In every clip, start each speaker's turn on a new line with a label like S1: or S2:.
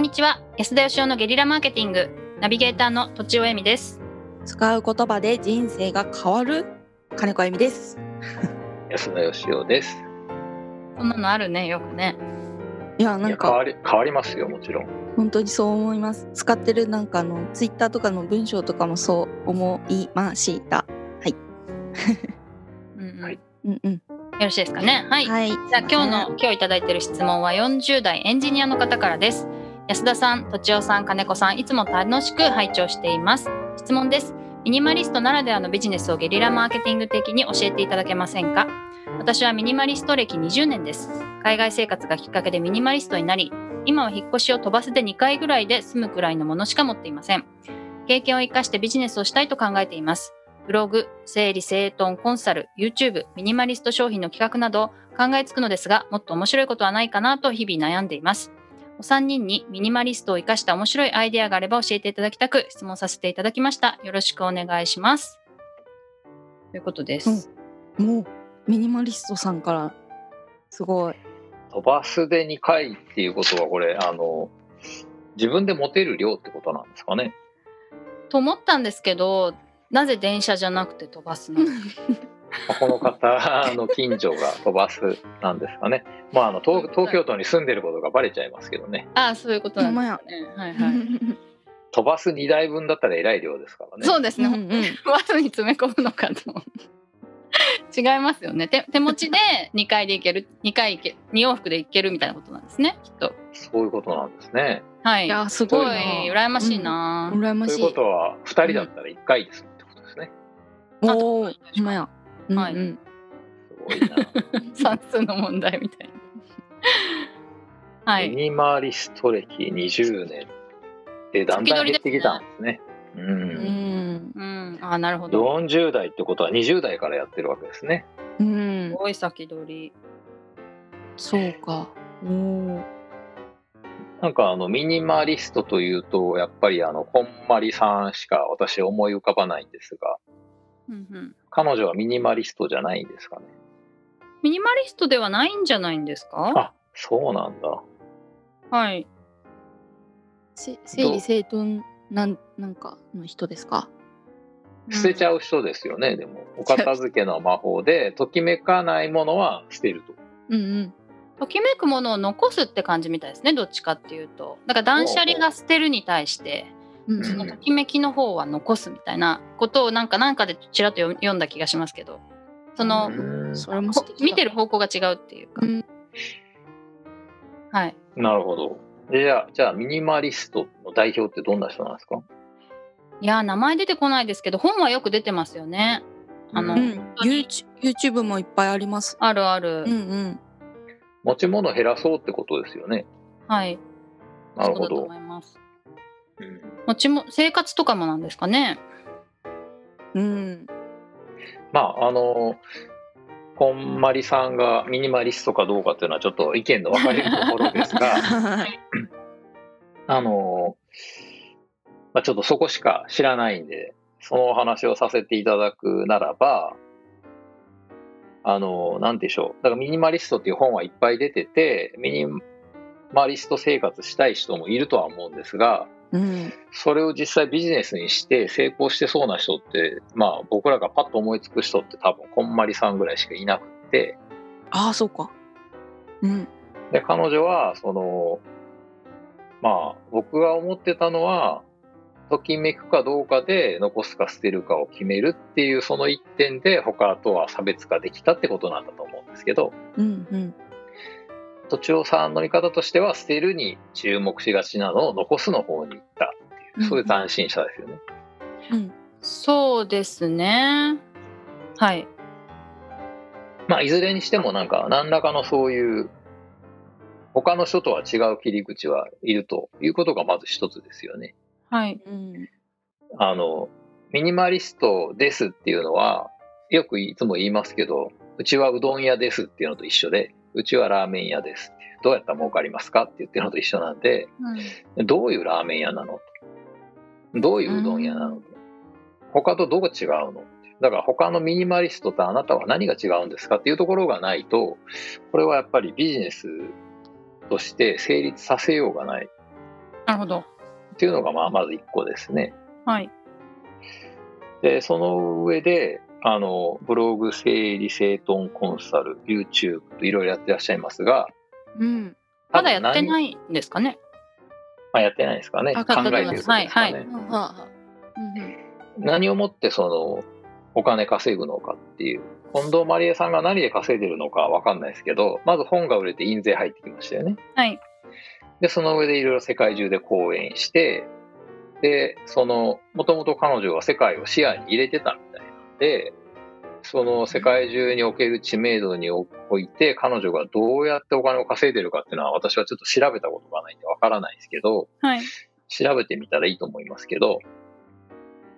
S1: んにちは安田義生のゲリラマーケティングナビゲーターのとちおえみです
S2: 使う言葉で人生が変わる？金子あゆみです。
S3: 安田義雄です。
S1: そんなのあるねよくね
S2: いや、なんか
S3: 変わり変わりますよもちろん。
S2: 本当にそう思います。使ってるなんかあのツイッターとかの文章とかもそう思いました。
S1: うんうん、
S3: はい
S1: よ
S2: うんうん。
S1: ろしいですかねはい、
S2: はい。
S1: じゃあ今日の今日いただいている質問は40代エンジニアの方からです安田さん、とちおさん、金子さんいつも楽しく拝聴しています。質問です。ミニマリストならではのビジネスをゲリラマーケティング的に教えていただけませんか？私はミニマリスト歴20年です。海外生活がきっかけでミニマリストになり今は引っ越しを飛ばせて2回ぐらいで済むくらいのものしか持っていません。経験を生かしてビジネスをしたいと考えています。ブログ、整理整頓コンサル、YouTube、ミニマリスト商品の企画など考えつくのですが、もっと面白いことはないかなと日々悩んでいます。お三人にミニマリストを生かした面白いアイデアがあれば教えていただきたく質問させていただきました。よろしくお願いします。ということです。
S2: もうミニマリストさんからすごい。
S3: 飛ばすで2回っていうことはこれあの自分で持てる量ってことなんですかね？
S1: と思ったんですけど、なぜ電車じゃなくて飛ばすの？
S3: まあこの方の近所が飛ばすなんですかね。まああの東東京都に住んでることがバレちゃいますけどね。
S1: ああ、そういうことなんですね。はいはい。
S3: 飛ばす2台分だったらえらい量ですからね。
S1: そうですね。
S2: うんうん
S1: わざに詰め込むのかと。違いますよね。手手持ちで2回で行ける、2回行け、2往復で行けるみたいなことなんですね。きっと。
S3: そういうことなんですね。
S1: はい。
S2: いやす
S1: すごい。羨ましいな。
S2: 羨ましい。
S3: ということは2人だったら1回ですってことですね。
S1: あ
S2: おお、今や。
S1: はい
S2: うんうん
S3: すごいな。
S1: 算数の問題みたいな。はい。
S3: ミニマリスト歴20年でだんだん減ってきたんですね。う。
S2: うんん
S1: うん。あ、なるほど。
S3: 40代ってことは20代からやってるわけですね。
S2: うん
S1: す。ごい先取り。
S2: そうか。おお。
S3: なんかあのミニマリストというとやっぱりあのこんまりさんしか私思い浮かばないんですが
S1: うんうん。
S3: 彼女はミニマリストじゃないんですかね。
S1: ミニマリストではないんじゃないんですか？
S3: あそうなんだ。
S1: はい。
S2: せ整理整頓なんなんかの人ですか？
S3: 捨てちゃう人ですよね、でもお片付けの魔法でときめかないものは捨てると。
S2: うんうん。
S1: ときめくものを残すって感じみたいですねどっちかっていうとだから断捨離が捨てるに対して
S2: うん
S1: そのときめきの方は残すみたいなことをなんかなんかでちらっと読読んだ気がしますけど。その、
S3: うん。
S2: それも
S1: 見てる方向が違うっていうか、
S2: うん。
S1: はい。
S3: なるほど。じゃあじゃあミニマリストの代表ってどんな人なんですか？
S1: いやー名前出てこないですけど本はよく出てますよね。あの、
S3: う
S2: うんん。YouTube YouTube もいっぱいあります。
S1: あるある、
S2: うんうん。
S3: 持ち物減らそうってことですよね。
S1: はい。
S3: なるほど。
S1: そうだと思。います
S3: うん
S1: もちも生活とかもなんですかね
S2: うん。
S3: まああのこんまりさんがミニマリストかどうかっていうのはちょっと意見の分かれるところですが
S2: はい。
S3: あの、まあ、ちょっとそこしか知らないんでそのお話をさせていただくならばあのなんでしょうだからミニマリストっていう本はいっぱい出ててミニマリスト生活したい人もいるとは思うんですが
S2: うん。
S3: それを実際ビジネスにして成功してそうな人って、まあ僕らがパッと思いつく人って多分こんまりさんぐらいしかいなくって、
S2: ああそうか。うん。
S3: で、彼女は、その、まあ僕が思ってたのは、ときめくかどうかで残すか捨てるかを決めるっていうその一点で他とは差別化できたってことなんだと思うんですけど、
S2: うんうん。
S3: とちおさんの見方としては捨てるに注目しがちなのを残すの方に行ったっていう、そういう斬新者ですよね。
S2: うん。
S1: そうですねはい
S3: まあ、いずれにしてもなんか何らかのそういう他の人とは違う切り口はいるということがまず一つですよね。
S1: はい
S2: うん。
S3: あのミニマリストですっていうのはよくいつも言いますけどうちはうどん屋ですっていうのと一緒でうちはラーメン屋ですどうやったら儲かりますかって言ってるのと一緒なんでどういうラーメン屋なのとどういううどん屋なのと他とどう違うのだから他のミニマリストとあなたは何が違うんですかっていうところがないとこれはやっぱりビジネスとして成立させようがない
S1: なるほど。
S3: っていうのがまあまず1個ですね。
S1: はい。
S3: で、その上で、あの、ブログ、整理整頓コンサル、YouTube といろいろやってらっしゃいますが、
S1: うん。まだやって
S3: い。
S1: ないんですかね？
S3: まあ、やってないですかね。
S1: あ
S3: 考えてることですかね。
S1: はいはい
S3: 何をもってそのお金稼ぐのかっていう近藤麻理恵さんが何で稼いでるのかわかんないですけどまず本が売れて印税入ってきましたよね
S1: はい。
S3: でその上でいろいろ世界中で講演してでそのもともと彼女は世界を視野に入れてたみでその世界中における知名度において彼女がどうやってお金を稼いでるかっていうのは私はちょっと調べたことがないんでわからないですけど
S1: はい。
S3: 調べてみたらいいと思いますけど、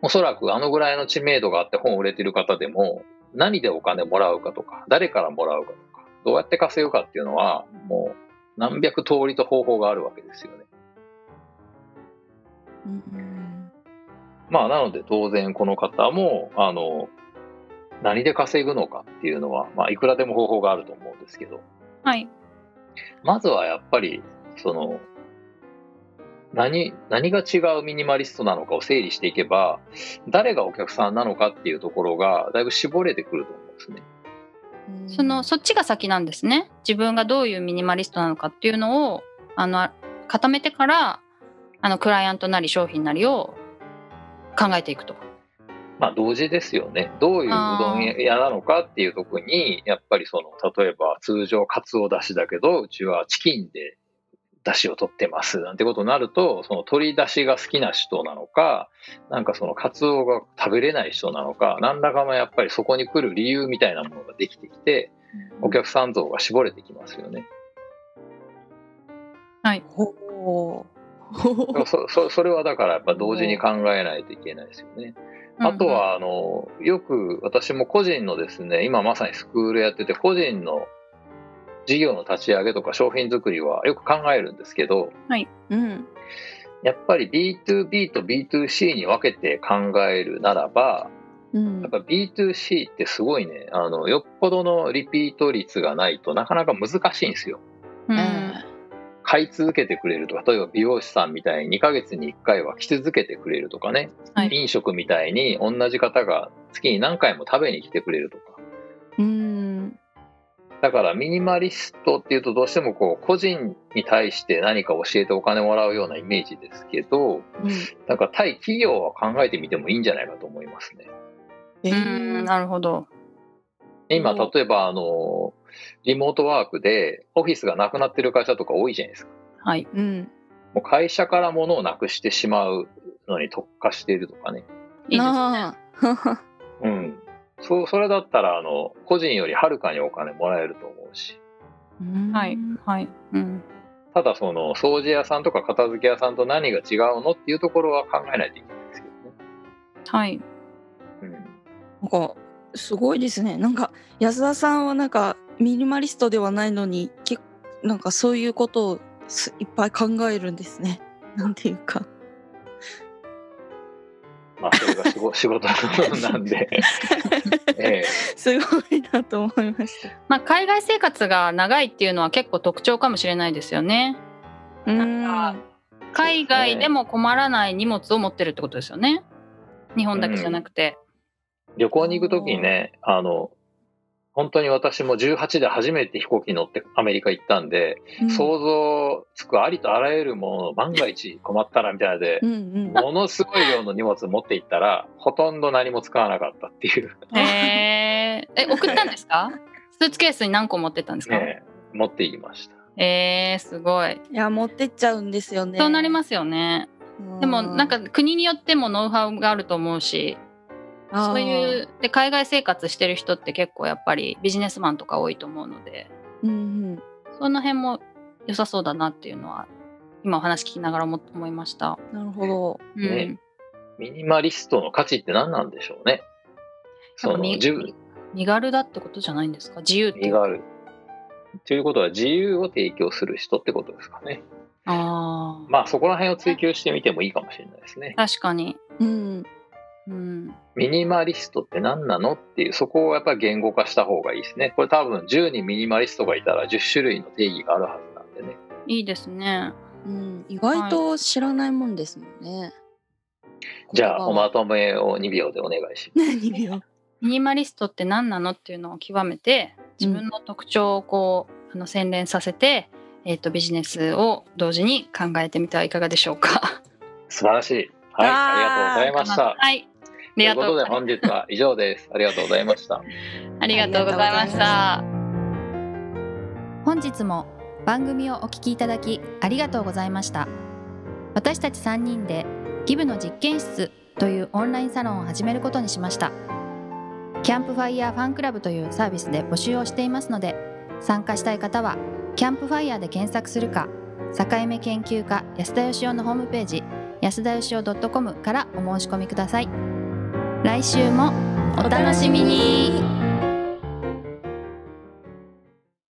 S3: おそらくあのぐらいの知名度があって本を売れてる方でも、何でお金もらうかとか、誰からもらうかとか、どうやって稼ぐかっていうのは、もう何百通りと方法があるわけですよね。
S2: うん
S3: まあ、なので当然この方も、あの、何で稼ぐのかっていうのは、まあ、いくらでも方法があると思うんですけど、
S1: はい。
S3: まずはやっぱり、その、何、何が違うミニマリストなのかを整理していけば、誰がお客さんなのかっていうところが、だいぶ絞れてくると思うんですね。
S1: そのそっちが先なんですね。自分がどういうミニマリストなのかっていうのをあの固めてからあのクライアントなり商品なりを考えていくと。
S3: まあ、同時ですよね。どういううどん屋なのかっていうところに、やっぱりその、例えば通常カツオだしだけど、うちはチキンで出汁を取ってますなんてことになると、その鶏出汁が好きな人なのか、なんかそのカツオが食べれない人なのか、何らかのやっぱりそこに来る理由みたいなものができてきて、お客さん像が絞れてきますよね。
S2: ほう
S3: そそそれはだからやっぱ同時に考えないといけないですよね。あとは、あの、よく私も個人のですね、今まさにスクールやってて、個人の事業の立ち上げとか商品作りはよく考えるんですけど、
S2: うん
S3: やっぱり B2B と B2C に分けて考えるならば、
S2: うん
S3: やっぱ B2C ってすごいね、あの、よっぽどのリピート率がないとなかなか難しいんですよ。
S1: うん
S3: 買い続けてくれるとか、例えば美容師さんみたいに2ヶ月に1回は来続けてくれるとかね、
S1: はい
S3: 飲食みたいに同じ方が月に何回も食べに来てくれるとか。
S2: うん
S3: だからミニマリストっていうとどうしてもこう個人に対して何か教えてお金もらうようなイメージですけど、
S2: うん
S3: なんか対企業は考えてみてもいいんじゃないかと思いますね。
S2: え
S1: うん
S2: ー
S1: なるほど。
S3: 今、
S2: うん
S3: 例えばあの、リモートワークでオフィスがなくなってる会社とか多いじゃないですか。
S1: はい。
S2: うん
S3: もう会社から物をなくしてしまうのに特化しているとかね。
S1: いいですね。
S3: うん。そう、それだったら、あの、個人よりはるかにお金もらえると思うし。
S1: はい。はい。うん。
S3: ただ、その、掃除屋さんとか片付け屋さんと何が違うのっていうところは考えないといけないですけどね。
S1: はい。
S3: うん。
S2: なんかすごいですね。なんか安田さんはなんかミニマリストではないのに結構なんかそういうことをすいっぱい考えるんですね。なんていうか。
S3: まあ、それが仕事 仕事なんで。ええ
S2: すごいなと思いました。
S1: まあ海外生活が長いっていうのは結構特徴かもしれないですよね。
S2: うん
S1: か海外でも困らない荷物を持ってるってことですよね。日本だけじゃなくて。
S3: 旅行に行くときにね、あの、本当に私も18で初めて飛行機に乗ってアメリカ行ったんで、
S2: うん
S3: 想像つくありとあらゆるものを万が一困ったらみたいなので
S2: う、んうん。
S3: ものすごい量の荷物持って行ったら、ほとんど何も使わなかったっていう、
S1: へーえ、送ったんですか？スーツケースに何個持ってったんですか、
S3: ね、持って行きました。
S1: えー、すごい。
S2: いや持ってっちゃうんですよね。
S1: そうなりますよね。
S2: す
S1: でもなんか国によってもノウハウがあると思うし、そういうで海外生活してる人って結構やっぱりビジネスマンとか多いと思うので、
S2: うんうん。
S1: その辺も良さそうだなっていうのは今お話聞きながらも思いました。
S2: なるほど。
S1: うん
S3: ねミニマリストの価値って何なんでしょうね。その自分、
S1: 身軽だってことじゃないんですか？自由って
S3: 身軽。ということは自由を提供する人ってことですかね。
S1: あー
S3: まあそこら辺を追求してみてもいいかもしれないですね。
S1: 確かに、
S2: うん。
S1: うん、
S3: ミニマリストって何なのっていう、そこをやっぱり言語化した方がいいですね。これ多分10人ミニマリストがいたら10種類の定義があるはずなんでね。
S1: いいですね。
S2: うん、意外と知らないもんですもんね。
S3: じゃあ、おまとめを2秒でお願いし
S2: 何 秒
S1: ミニマリストって何なのっていうのを極めて自分の特徴をこう、あの洗練させて、えー、とビジネスを同時に考えてみてはいかがでしょうか。
S3: ます。素晴らしい。はい、
S2: あ
S3: りがとうございました。
S1: はい。あ
S3: ということとで。本日は以上です。ありがとうございました。
S1: ありがとうございました。
S4: 本日も番組をお聞きいただきありがとうございました私たち3人でギブの実験室というオンラインサロンを始めることにしましたキャンプファイヤーファンクラブというサービスで募集をしていますので参加したい方はキャンプファイヤーで検索するか境目研究家安田義雄のホームページ安田義雄 .com からお申し込みください来週もお楽しみに。